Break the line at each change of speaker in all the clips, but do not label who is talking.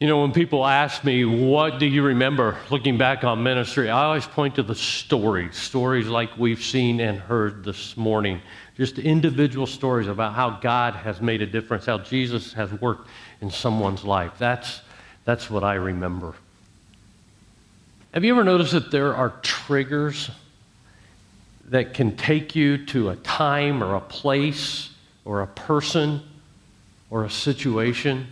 You know, when people ask me, what do you remember looking back on ministry, I always point to the stories, stories like we've seen and heard this morning. Just individual stories about how God has made a difference, how Jesus has worked in someone's life. That's, that's what I remember. Have you ever noticed that there are triggers that can take you to a time or a place or a person or a situation?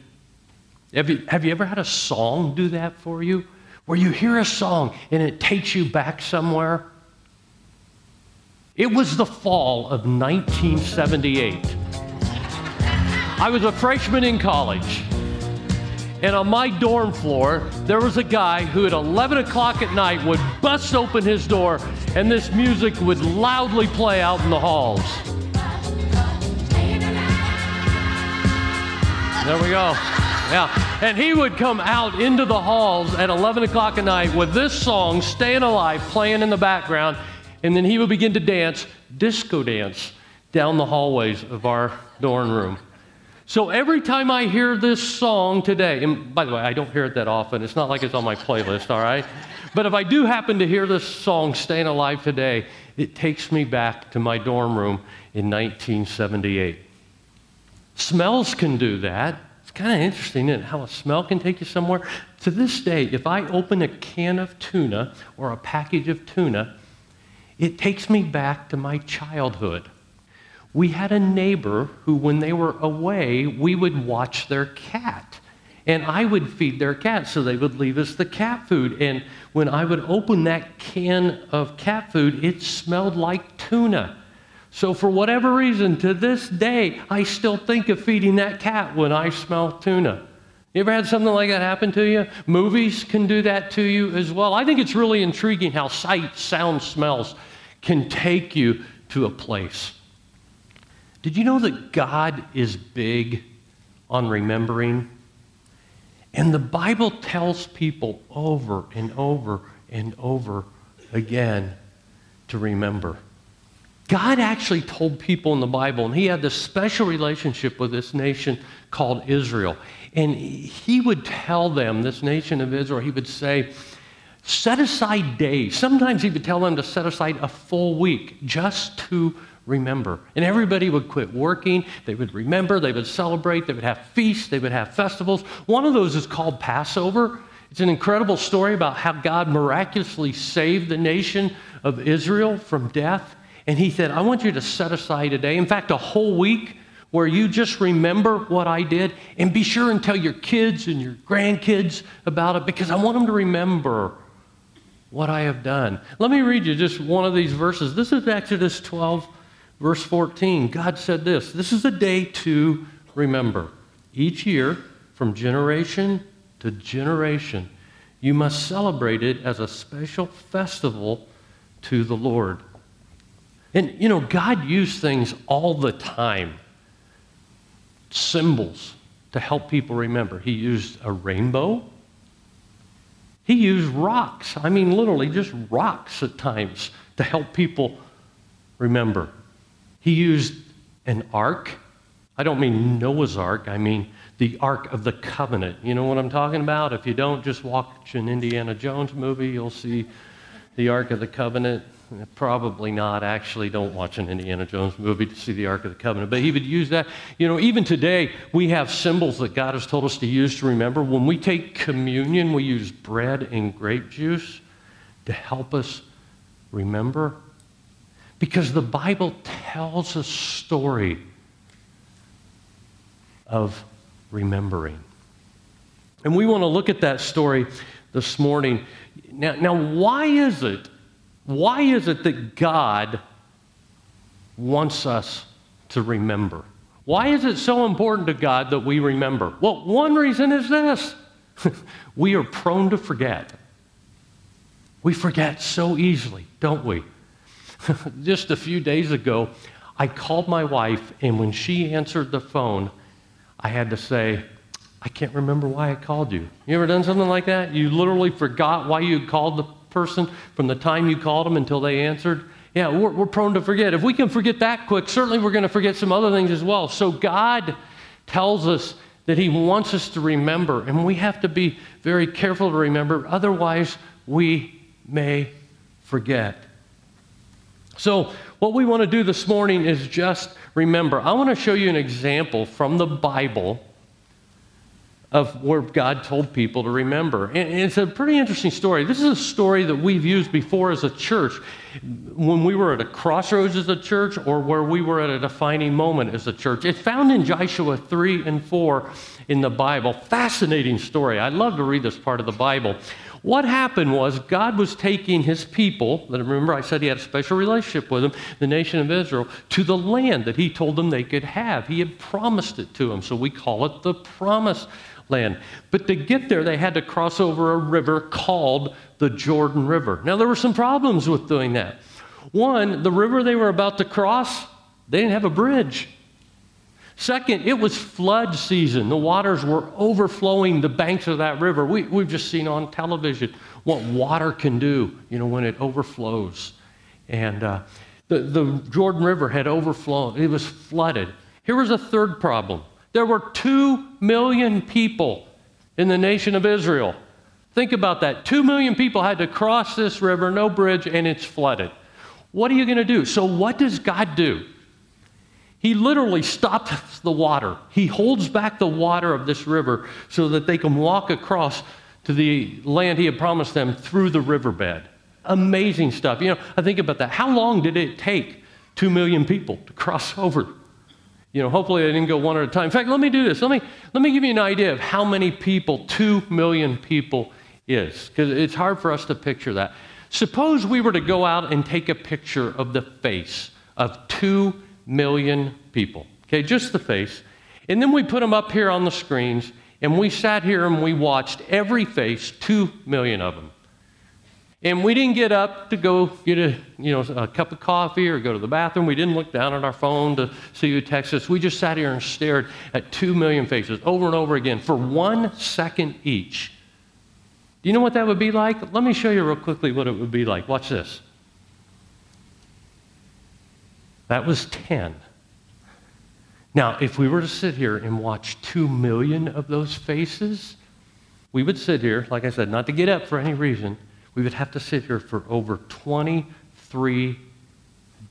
Have you, have you ever had a song do that for you? Where you hear a song and it takes you back somewhere? It was the fall of 1978. I was a freshman in college. And on my dorm floor, there was a guy who at 11 o'clock at night would bust open his door and this music would loudly play out in the halls. There we go. Yeah. And he would come out into the halls at 11 o'clock at night with this song, Staying Alive, playing in the background. And then he would begin to dance, disco dance, down the hallways of our dorm room. So every time I hear this song today, and by the way, I don't hear it that often. It's not like it's on my playlist, all right? But if I do happen to hear this song, Staying Alive Today, it takes me back to my dorm room in 1978. Smells can do that kind of interesting, it? How a smell can take you somewhere. To this day, if I open a can of tuna or a package of tuna, it takes me back to my childhood. We had a neighbor who, when they were away, we would watch their cat. And I would feed their cat, so they would leave us the cat food. And when I would open that can of cat food, it smelled like tuna. So, for whatever reason, to this day, I still think of feeding that cat when I smell tuna. You ever had something like that happen to you? Movies can do that to you as well. I think it's really intriguing how sight, sound, smells can take you to a place. Did you know that God is big on remembering? And the Bible tells people over and over and over again to remember. God actually told people in the Bible, and he had this special relationship with this nation called Israel. And he would tell them, this nation of Israel, he would say, set aside days. Sometimes he would tell them to set aside a full week just to remember. And everybody would quit working. They would remember. They would celebrate. They would have feasts. They would have festivals. One of those is called Passover. It's an incredible story about how God miraculously saved the nation of Israel from death. And he said, I want you to set aside a day, in fact, a whole week, where you just remember what I did and be sure and tell your kids and your grandkids about it because I want them to remember what I have done. Let me read you just one of these verses. This is Exodus 12, verse 14. God said this This is a day to remember. Each year, from generation to generation, you must celebrate it as a special festival to the Lord. And, you know, God used things all the time symbols to help people remember. He used a rainbow, He used rocks. I mean, literally, just rocks at times to help people remember. He used an ark. I don't mean Noah's ark, I mean the Ark of the Covenant. You know what I'm talking about? If you don't, just watch an Indiana Jones movie, you'll see the Ark of the Covenant. Probably not. Actually, don't watch an Indiana Jones movie to see the Ark of the Covenant. But he would use that. You know, even today, we have symbols that God has told us to use to remember. When we take communion, we use bread and grape juice to help us remember. Because the Bible tells a story of remembering. And we want to look at that story this morning. Now, now why is it why is it that God wants us to remember? Why is it so important to God that we remember? Well, one reason is this we are prone to forget. We forget so easily, don't we? Just a few days ago, I called my wife, and when she answered the phone, I had to say, I can't remember why I called you. You ever done something like that? You literally forgot why you called the person from the time you called them until they answered? Yeah, we're, we're prone to forget. If we can forget that quick, certainly we're going to forget some other things as well. So God tells us that He wants us to remember, and we have to be very careful to remember, otherwise, we may forget. So, what we want to do this morning is just remember. I want to show you an example from the Bible of where God told people to remember. And it's a pretty interesting story. This is a story that we've used before as a church when we were at a crossroads as a church or where we were at a defining moment as a church. It's found in Joshua 3 and 4 in the Bible. Fascinating story. I love to read this part of the Bible. What happened was God was taking his people, remember I said he had a special relationship with them, the nation of Israel, to the land that he told them they could have. He had promised it to them, so we call it the promised land. But to get there, they had to cross over a river called the Jordan River. Now, there were some problems with doing that. One, the river they were about to cross, they didn't have a bridge. Second, it was flood season. The waters were overflowing the banks of that river. We, we've just seen on television what water can do, you know, when it overflows. And uh, the, the Jordan River had overflown, it was flooded. Here was a third problem there were two million people in the nation of Israel. Think about that. Two million people had to cross this river, no bridge, and it's flooded. What are you going to do? So, what does God do? He literally stops the water. He holds back the water of this river so that they can walk across to the land he had promised them through the riverbed. Amazing stuff. You know, I think about that. How long did it take two million people to cross over you know, hopefully they didn't go one at a time. In fact, let me do this. Let me, let me give you an idea of how many people, two million people, is, because it's hard for us to picture that. Suppose we were to go out and take a picture of the face of two million people, okay, just the face, and then we put them up here on the screens, and we sat here and we watched every face, two million of them. And we didn't get up to go get a, you know, a cup of coffee or go to the bathroom. We didn't look down at our phone to see who texted us. We just sat here and stared at two million faces over and over again for one second each. Do you know what that would be like? Let me show you real quickly what it would be like. Watch this. That was 10. Now, if we were to sit here and watch two million of those faces, we would sit here, like I said, not to get up for any reason we would have to sit here for over 23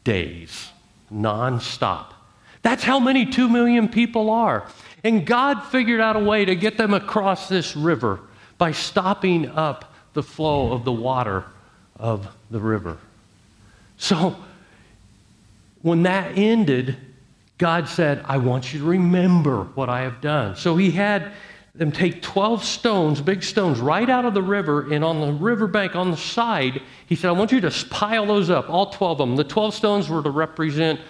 days, nonstop. That's how many 2 million people are. And God figured out a way to get them across this river by stopping up the flow of the water of the river. So, when that ended, God said, I want you to remember what I have done. So, He had them take 12 stones, big stones, right out of the river, and on the riverbank on the side, he said, I want you to pile those up, all 12 of them. The 12 stones were to represent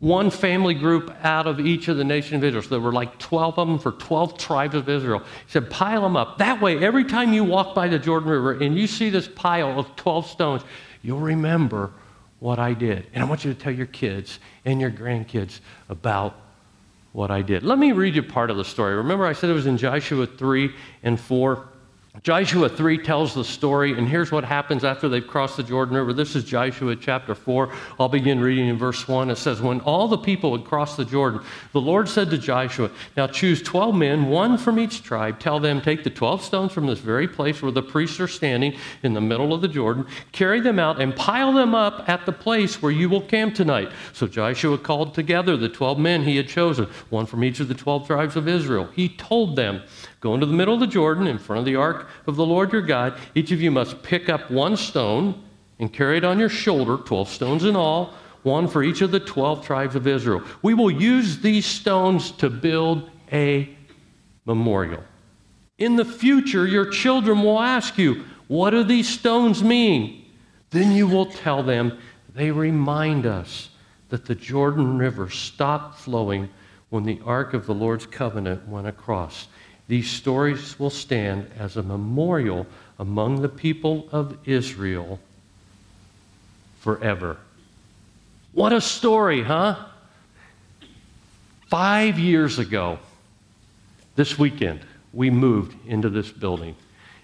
one family group out of each of the nation of Israel. So there were like 12 of them for 12 tribes of Israel. He said, pile them up. That way, every time you walk by the Jordan River and you see this pile of 12 stones, you'll remember what I did. And I want you to tell your kids and your grandkids about what I did. Let me read you part of the story. Remember, I said it was in Joshua 3 and 4. Joshua 3 tells the story, and here's what happens after they've crossed the Jordan River. This is Joshua chapter 4. I'll begin reading in verse 1. It says, When all the people had crossed the Jordan, the Lord said to Joshua, Now choose 12 men, one from each tribe. Tell them, Take the 12 stones from this very place where the priests are standing in the middle of the Jordan, carry them out, and pile them up at the place where you will camp tonight. So Joshua called together the 12 men he had chosen, one from each of the 12 tribes of Israel. He told them, Go into the middle of the Jordan in front of the ark of the Lord your God. Each of you must pick up one stone and carry it on your shoulder, 12 stones in all, one for each of the 12 tribes of Israel. We will use these stones to build a memorial. In the future, your children will ask you, What do these stones mean? Then you will tell them, They remind us that the Jordan River stopped flowing when the ark of the Lord's covenant went across. These stories will stand as a memorial among the people of Israel forever. What a story, huh? Five years ago, this weekend, we moved into this building.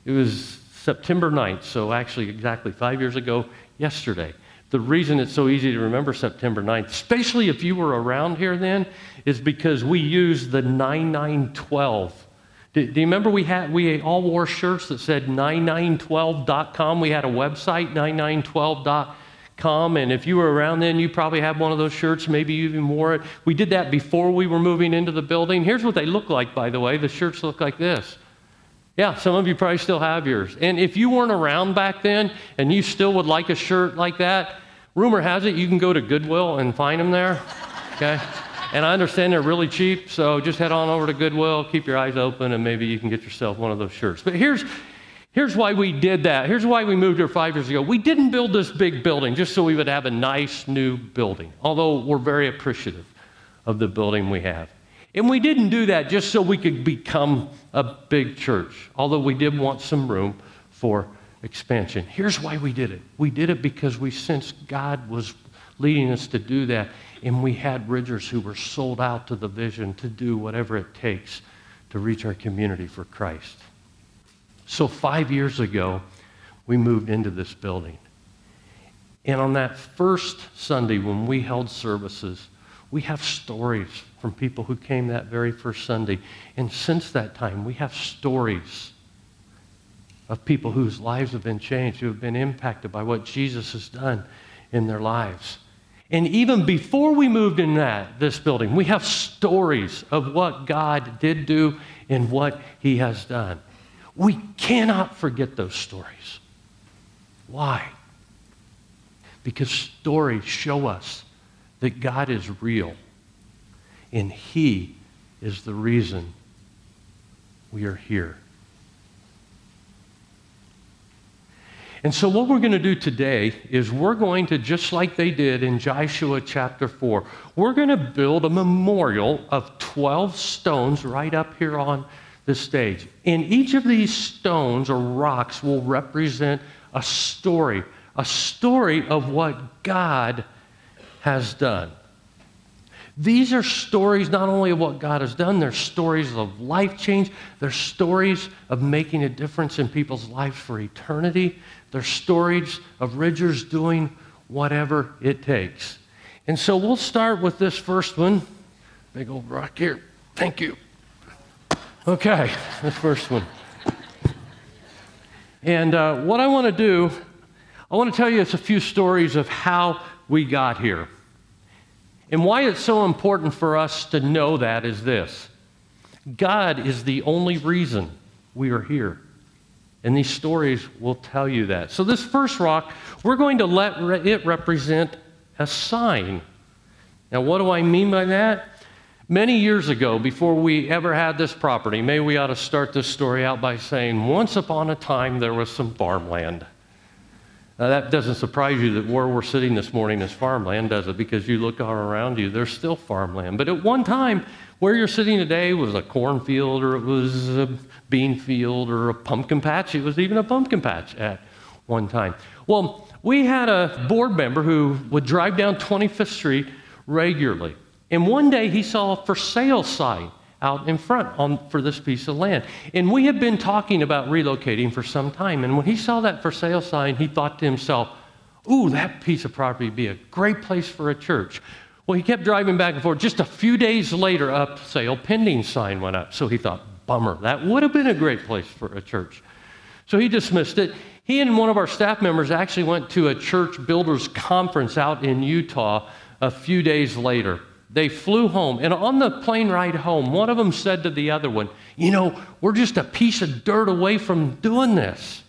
It was September 9th, so actually exactly five years ago yesterday the reason it's so easy to remember September 9th, especially if you were around here then, is because we used the 9912. Do, do you remember we had we all wore shirts that said 9912.com? We had a website 9912.com, and if you were around then, you probably had one of those shirts. Maybe you even wore it. We did that before we were moving into the building. Here's what they look like, by the way. The shirts look like this. Yeah, some of you probably still have yours. And if you weren't around back then and you still would like a shirt like that, rumor has it you can go to Goodwill and find them there. Okay? And I understand they're really cheap, so just head on over to Goodwill, keep your eyes open, and maybe you can get yourself one of those shirts. But here's, here's why we did that. Here's why we moved here five years ago. We didn't build this big building just so we would have a nice new building, although we're very appreciative of the building we have. And we didn't do that just so we could become a big church, although we did want some room for expansion. Here's why we did it we did it because we sensed God was leading us to do that, and we had Ridgers who were sold out to the vision to do whatever it takes to reach our community for Christ. So, five years ago, we moved into this building. And on that first Sunday when we held services, we have stories from people who came that very first Sunday. And since that time, we have stories of people whose lives have been changed, who have been impacted by what Jesus has done in their lives. And even before we moved in that this building, we have stories of what God did do and what he has done. We cannot forget those stories. Why? Because stories show us that God is real and He is the reason we are here. And so, what we're going to do today is we're going to, just like they did in Joshua chapter 4, we're going to build a memorial of 12 stones right up here on the stage. And each of these stones or rocks will represent a story, a story of what God has done. These are stories not only of what God has done, they're stories of life change, they're stories of making a difference in people's lives for eternity, they're stories of Ridgers doing whatever it takes. And so we'll start with this first one. Big old rock here. Thank you. Okay, the first one. And uh, what I want to do, I want to tell you it's a few stories of how we got here. And why it's so important for us to know that is this God is the only reason we are here. And these stories will tell you that. So, this first rock, we're going to let it represent a sign. Now, what do I mean by that? Many years ago, before we ever had this property, maybe we ought to start this story out by saying, once upon a time there was some farmland. Now, that doesn't surprise you that where we're sitting this morning is farmland, does it? Because you look all around you, there's still farmland. But at one time, where you're sitting today was a cornfield or it was a bean field or a pumpkin patch. It was even a pumpkin patch at one time. Well, we had a board member who would drive down 25th Street regularly. And one day he saw a for sale sign out in front on, for this piece of land. And we had been talking about relocating for some time. And when he saw that for sale sign, he thought to himself, Ooh, that piece of property would be a great place for a church. Well, he kept driving back and forth. Just a few days later, up sale pending sign went up. So he thought, bummer, that would have been a great place for a church. So he dismissed it. He and one of our staff members actually went to a church builders conference out in Utah a few days later. They flew home, and on the plane ride home, one of them said to the other one, You know, we're just a piece of dirt away from doing this.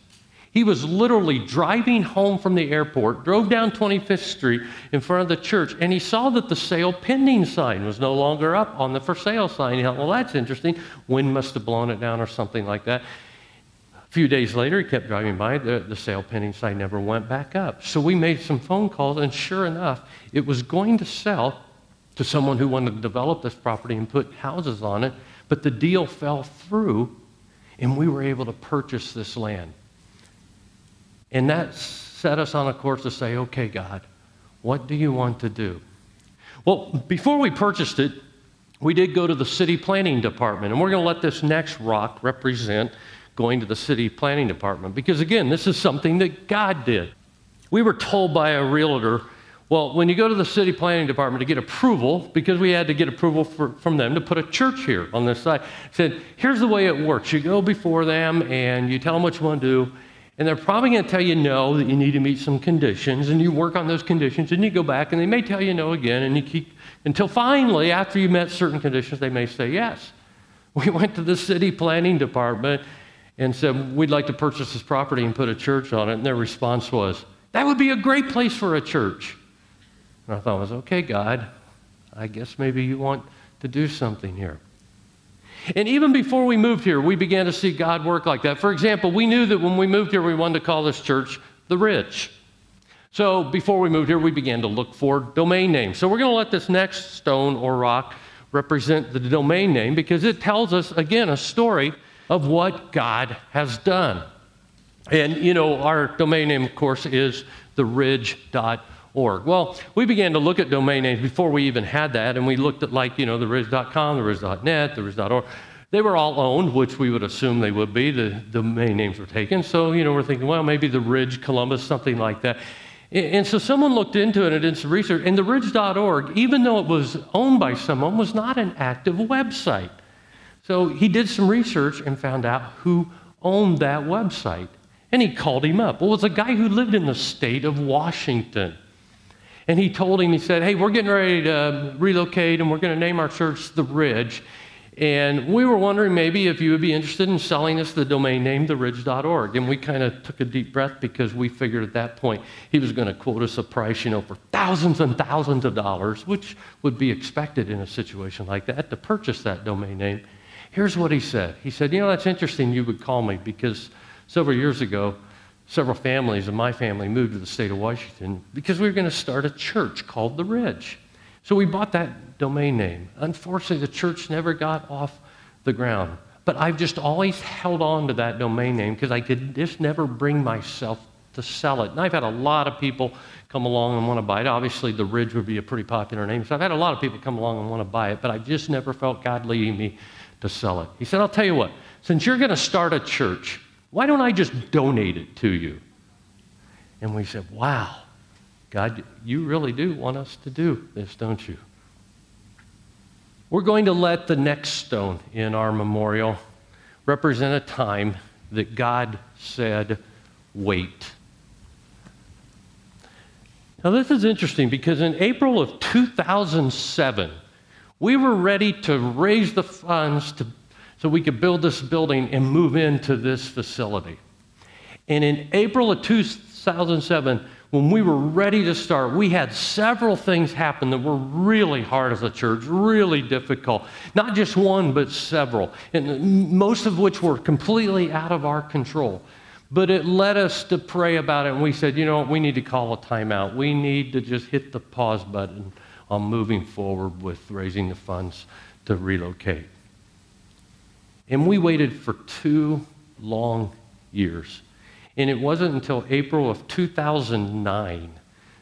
He was literally driving home from the airport, drove down 25th Street in front of the church, and he saw that the sale pending sign was no longer up on the for sale sign. He thought, Well, that's interesting. Wind must have blown it down or something like that. A few days later, he kept driving by. The, the sale pending sign never went back up. So we made some phone calls, and sure enough, it was going to sell to someone who wanted to develop this property and put houses on it, but the deal fell through, and we were able to purchase this land. And that set us on a course to say, okay, God, what do you want to do? Well, before we purchased it, we did go to the city planning department, and we're going to let this next rock represent going to the city planning department because, again, this is something that God did. we were told by a realtor well, when you go to the city planning department to get approval, because we had to get approval for, from them to put a church here on this site, said, here's the way it works. You go before them and you tell them what you want to do, and they're probably going to tell you no, that you need to meet some conditions, and you work on those conditions, and you go back, and they may tell you no again, and you keep until finally, after you met certain conditions, they may say yes. We went to the city planning department and said, We'd like to purchase this property and put a church on it. And their response was, That would be a great place for a church. And I thought, was okay, God, I guess maybe you want to do something here. And even before we moved here, we began to see God work like that. For example, we knew that when we moved here, we wanted to call this church the Ridge. So before we moved here, we began to look for domain names. So we're going to let this next stone or rock represent the domain name because it tells us, again, a story of what God has done. And, you know, our domain name, of course, is the theridge.org org. Well, we began to look at domain names before we even had that, and we looked at like, you know, the ridge.com, the ridge.net, the ridge.org. They were all owned, which we would assume they would be. The domain names were taken. So, you know, we're thinking, well, maybe the Ridge, Columbus, something like that. And so someone looked into it and did some research, and the ridge.org, even though it was owned by someone, was not an active website. So he did some research and found out who owned that website. And he called him up. Well, it was a guy who lived in the state of Washington. And he told him, he said, Hey, we're getting ready to relocate and we're going to name our church The Ridge. And we were wondering maybe if you would be interested in selling us the domain name, theridge.org. And we kind of took a deep breath because we figured at that point he was going to quote us a price, you know, for thousands and thousands of dollars, which would be expected in a situation like that to purchase that domain name. Here's what he said He said, You know, that's interesting you would call me because several years ago, several families of my family moved to the state of Washington because we were going to start a church called The Ridge. So we bought that domain name. Unfortunately, the church never got off the ground. But I've just always held on to that domain name because I could just never bring myself to sell it. And I've had a lot of people come along and want to buy it. Obviously, The Ridge would be a pretty popular name. So I've had a lot of people come along and want to buy it, but I've just never felt God leading me to sell it. He said, I'll tell you what, since you're going to start a church, why don't I just donate it to you? And we said, Wow, God, you really do want us to do this, don't you? We're going to let the next stone in our memorial represent a time that God said, Wait. Now, this is interesting because in April of 2007, we were ready to raise the funds to so we could build this building and move into this facility. And in April of 2007, when we were ready to start, we had several things happen that were really hard as a church, really difficult. Not just one, but several, and most of which were completely out of our control. But it led us to pray about it, and we said, you know what, we need to call a timeout. We need to just hit the pause button on moving forward with raising the funds to relocate. And we waited for two long years. And it wasn't until April of 2009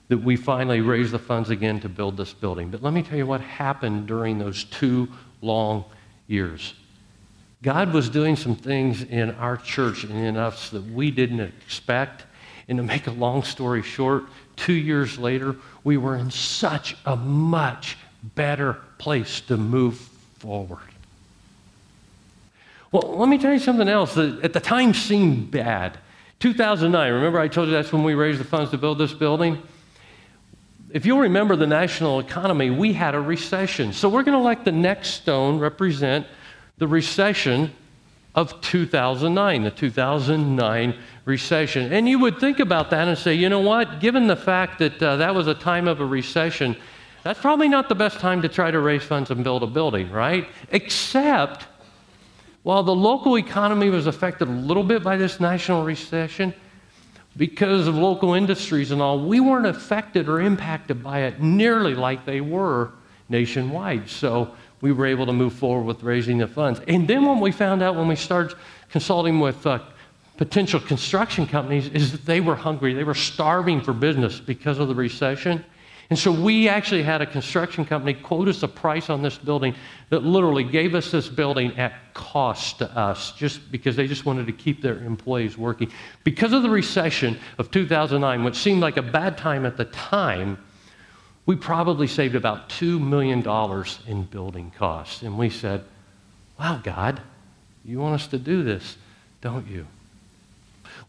that we finally raised the funds again to build this building. But let me tell you what happened during those two long years. God was doing some things in our church and in us that we didn't expect. And to make a long story short, two years later, we were in such a much better place to move forward. Well, let me tell you something else that at the time seemed bad. 2009, remember I told you that's when we raised the funds to build this building? If you'll remember the national economy, we had a recession. So we're going to let the next stone represent the recession of 2009, the 2009 recession. And you would think about that and say, you know what, given the fact that uh, that was a time of a recession, that's probably not the best time to try to raise funds and build a building, right? Except while the local economy was affected a little bit by this national recession, because of local industries and all, we weren't affected or impacted by it nearly like they were nationwide. So we were able to move forward with raising the funds. And then what we found out when we started consulting with uh, potential construction companies is that they were hungry. They were starving for business because of the recession. And so we actually had a construction company quote us a price on this building that literally gave us this building at cost to us just because they just wanted to keep their employees working. Because of the recession of 2009, which seemed like a bad time at the time, we probably saved about $2 million in building costs. And we said, Wow, God, you want us to do this, don't you?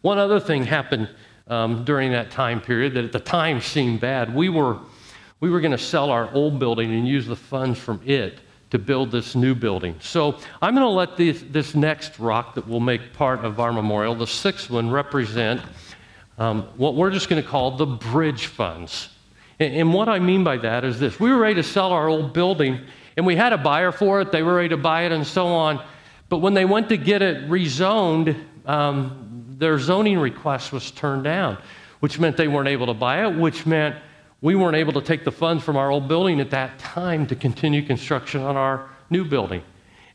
One other thing happened um, during that time period that at the time seemed bad. We were we were going to sell our old building and use the funds from it to build this new building. So I'm going to let this, this next rock that will make part of our memorial, the sixth one, represent um, what we're just going to call the bridge funds. And, and what I mean by that is this we were ready to sell our old building, and we had a buyer for it, they were ready to buy it, and so on. But when they went to get it rezoned, um, their zoning request was turned down, which meant they weren't able to buy it, which meant we weren't able to take the funds from our old building at that time to continue construction on our new building.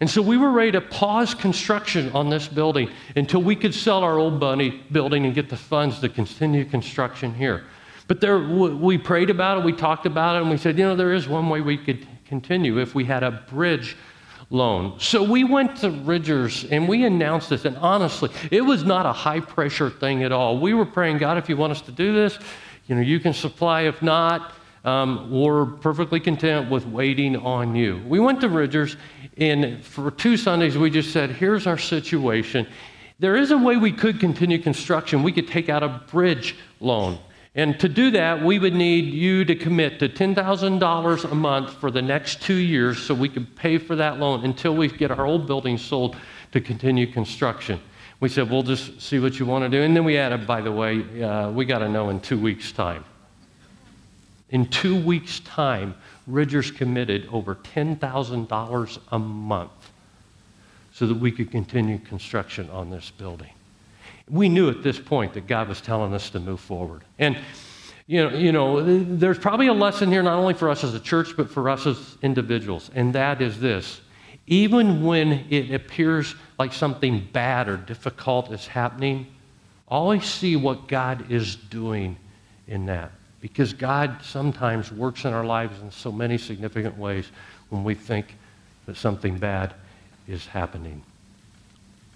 And so we were ready to pause construction on this building until we could sell our old bunny building and get the funds to continue construction here. But there, we prayed about it, we talked about it, and we said, you know, there is one way we could continue if we had a bridge loan. So we went to Ridgers and we announced this. And honestly, it was not a high pressure thing at all. We were praying, God, if you want us to do this, you know, you can supply. If not, um, we're perfectly content with waiting on you. We went to Ridgers, and for two Sundays, we just said, here's our situation. There is a way we could continue construction. We could take out a bridge loan. And to do that, we would need you to commit to $10,000 a month for the next two years so we could pay for that loan until we get our old building sold to continue construction. We said, we'll just see what you want to do. And then we added, by the way, uh, we got to know in two weeks' time. In two weeks' time, Ridgers committed over $10,000 a month so that we could continue construction on this building. We knew at this point that God was telling us to move forward. And you know, you know, there's probably a lesson here not only for us as a church, but for us as individuals, and that is this even when it appears like something bad or difficult is happening, always see what God is doing in that. Because God sometimes works in our lives in so many significant ways when we think that something bad is happening.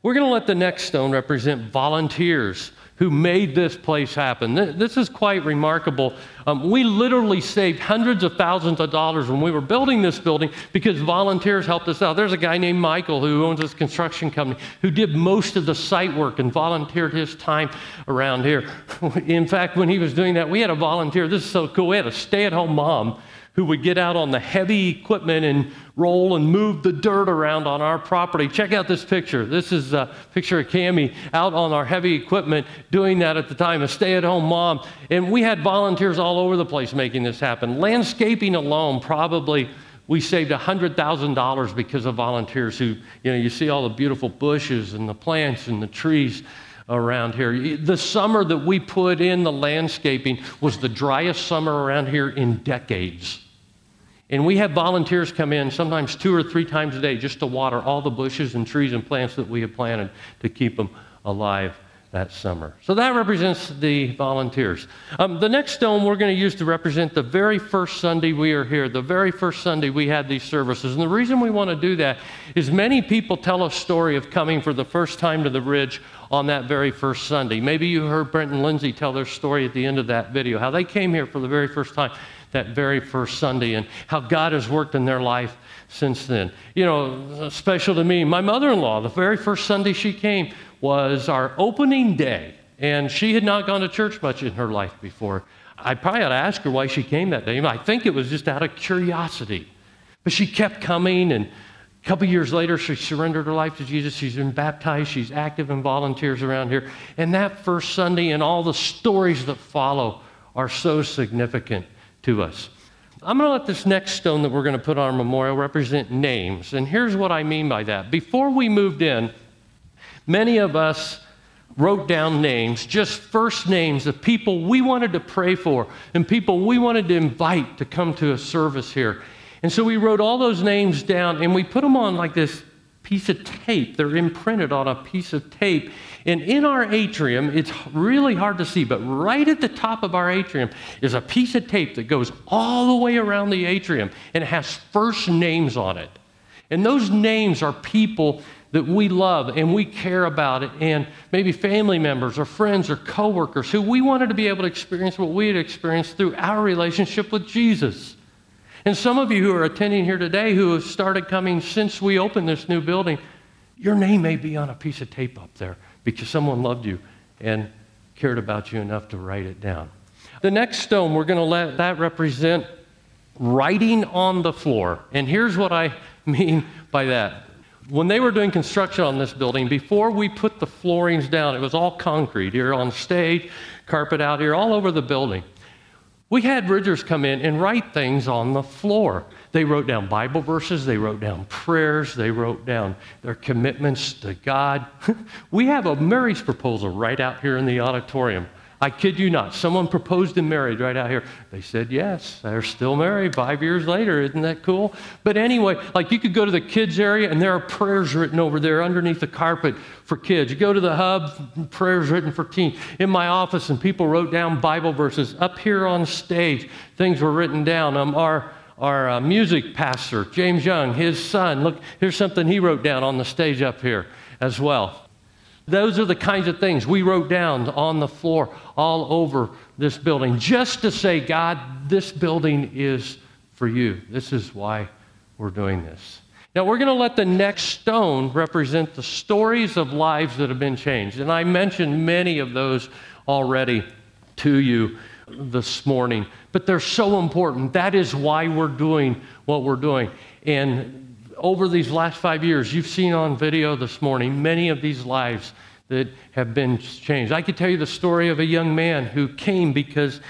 We're going to let the next stone represent volunteers who made this place happen. This is quite remarkable. Um, we literally saved hundreds of thousands of dollars when we were building this building because volunteers helped us out. There's a guy named Michael who owns this construction company who did most of the site work and volunteered his time around here. In fact, when he was doing that, we had a volunteer. This is so cool. We had a stay at home mom who would get out on the heavy equipment and roll and move the dirt around on our property. Check out this picture. This is a picture of Cami out on our heavy equipment doing that at the time, a stay at home mom. And we had volunteers all over the place making this happen. Landscaping alone, probably we saved $100,000 because of volunteers who, you know, you see all the beautiful bushes and the plants and the trees around here. The summer that we put in the landscaping was the driest summer around here in decades. And we have volunteers come in sometimes two or three times a day just to water all the bushes and trees and plants that we have planted to keep them alive that summer. So that represents the volunteers. Um, the next stone we're going to use to represent the very first Sunday we are here, the very first Sunday we had these services. And the reason we want to do that is many people tell a story of coming for the first time to the Ridge on that very first Sunday. Maybe you heard Brent and Lindsay tell their story at the end of that video, how they came here for the very first time that very first Sunday and how God has worked in their life since then. You know, special to me, my mother in law, the very first Sunday she came was our opening day, and she had not gone to church much in her life before. I probably ought to ask her why she came that day. I think it was just out of curiosity. But she kept coming, and a couple years later, she surrendered her life to Jesus. She's been baptized. She's active in volunteers around here. And that first Sunday and all the stories that follow are so significant to us. I'm going to let this next stone that we're going to put on our memorial represent names. And here's what I mean by that. Before we moved in, many of us wrote down names, just first names of people we wanted to pray for and people we wanted to invite to come to a service here. And so we wrote all those names down and we put them on like this piece of tape. They're imprinted on a piece of tape. And in our atrium, it's really hard to see, but right at the top of our atrium is a piece of tape that goes all the way around the atrium and it has first names on it. And those names are people that we love and we care about it, and maybe family members or friends or coworkers who we wanted to be able to experience what we had experienced through our relationship with Jesus. And some of you who are attending here today who have started coming since we opened this new building, your name may be on a piece of tape up there because someone loved you and cared about you enough to write it down. The next stone, we're going to let that represent writing on the floor. And here's what I mean by that. When they were doing construction on this building, before we put the floorings down, it was all concrete here on stage, carpet out here, all over the building. We had Ridgers come in and write things on the floor. They wrote down Bible verses, they wrote down prayers, they wrote down their commitments to God. we have a marriage proposal right out here in the auditorium. I kid you not. Someone proposed in marriage right out here. They said yes. They're still married five years later. Isn't that cool? But anyway, like you could go to the kids' area and there are prayers written over there underneath the carpet for kids. You go to the hub, prayers written for teens. In my office, and people wrote down Bible verses. Up here on stage, things were written down. Um, our our uh, music pastor, James Young, his son, look, here's something he wrote down on the stage up here as well. Those are the kinds of things we wrote down on the floor all over this building just to say, God, this building is for you. This is why we're doing this. Now, we're going to let the next stone represent the stories of lives that have been changed. And I mentioned many of those already to you this morning, but they're so important. That is why we're doing what we're doing. And over these last five years, you've seen on video this morning many of these lives that have been changed. I could tell you the story of a young man who came because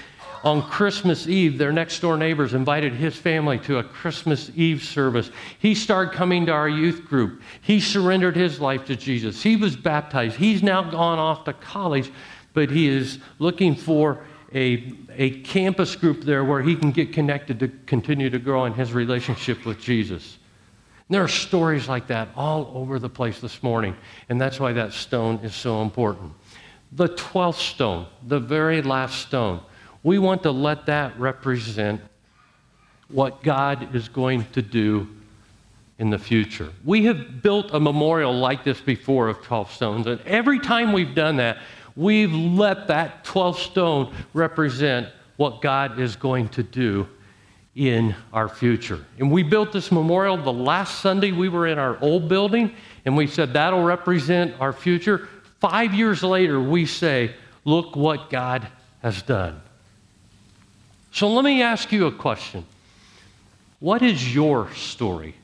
on Christmas Eve, their next door neighbors invited his family to a Christmas Eve service. He started coming to our youth group. He surrendered his life to Jesus. He was baptized. He's now gone off to college, but he is looking for a, a campus group there where he can get connected to continue to grow in his relationship with Jesus. And there are stories like that all over the place this morning, and that's why that stone is so important. The 12th stone, the very last stone, we want to let that represent what God is going to do in the future. We have built a memorial like this before of 12 stones, and every time we've done that, we've let that 12th stone represent what God is going to do in our future. And we built this memorial the last Sunday we were in our old building, and we said that'll represent our future. Five years later, we say, look what God has done. So let me ask you a question What is your story?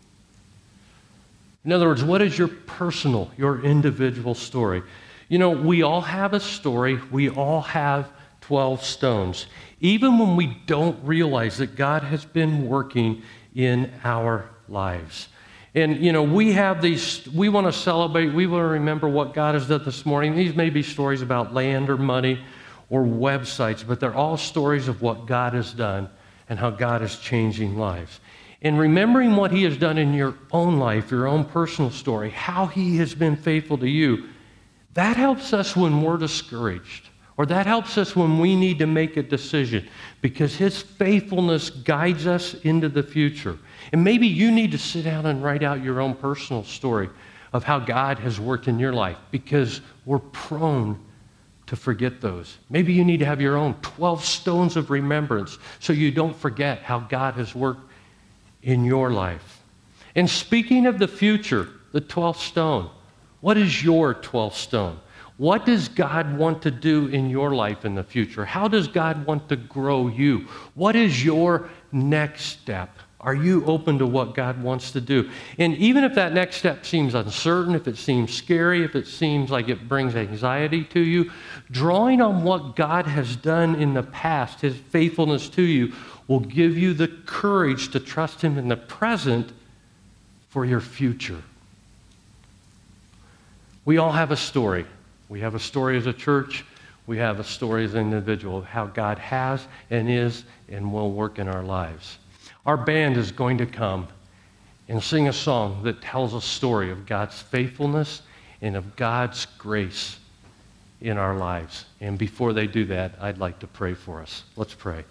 In other words, what is your personal, your individual story? You know, we all have a story, we all have 12 stones even when we don't realize that God has been working in our lives. And, you know, we have these, we want to celebrate, we want to remember what God has done this morning. These may be stories about land or money or websites, but they're all stories of what God has done and how God is changing lives. And remembering what He has done in your own life, your own personal story, how He has been faithful to you, that helps us when we're discouraged. Or that helps us when we need to make a decision because His faithfulness guides us into the future. And maybe you need to sit down and write out your own personal story of how God has worked in your life because we're prone to forget those. Maybe you need to have your own 12 stones of remembrance so you don't forget how God has worked in your life. And speaking of the future, the 12th stone, what is your 12th stone? What does God want to do in your life in the future? How does God want to grow you? What is your next step? Are you open to what God wants to do? And even if that next step seems uncertain, if it seems scary, if it seems like it brings anxiety to you, drawing on what God has done in the past, His faithfulness to you, will give you the courage to trust Him in the present for your future. We all have a story. We have a story as a church, we have a story as an individual of how God has and is and will work in our lives. Our band is going to come and sing a song that tells a story of God's faithfulness and of God's grace in our lives. And before they do that, I'd like to pray for us. Let's pray.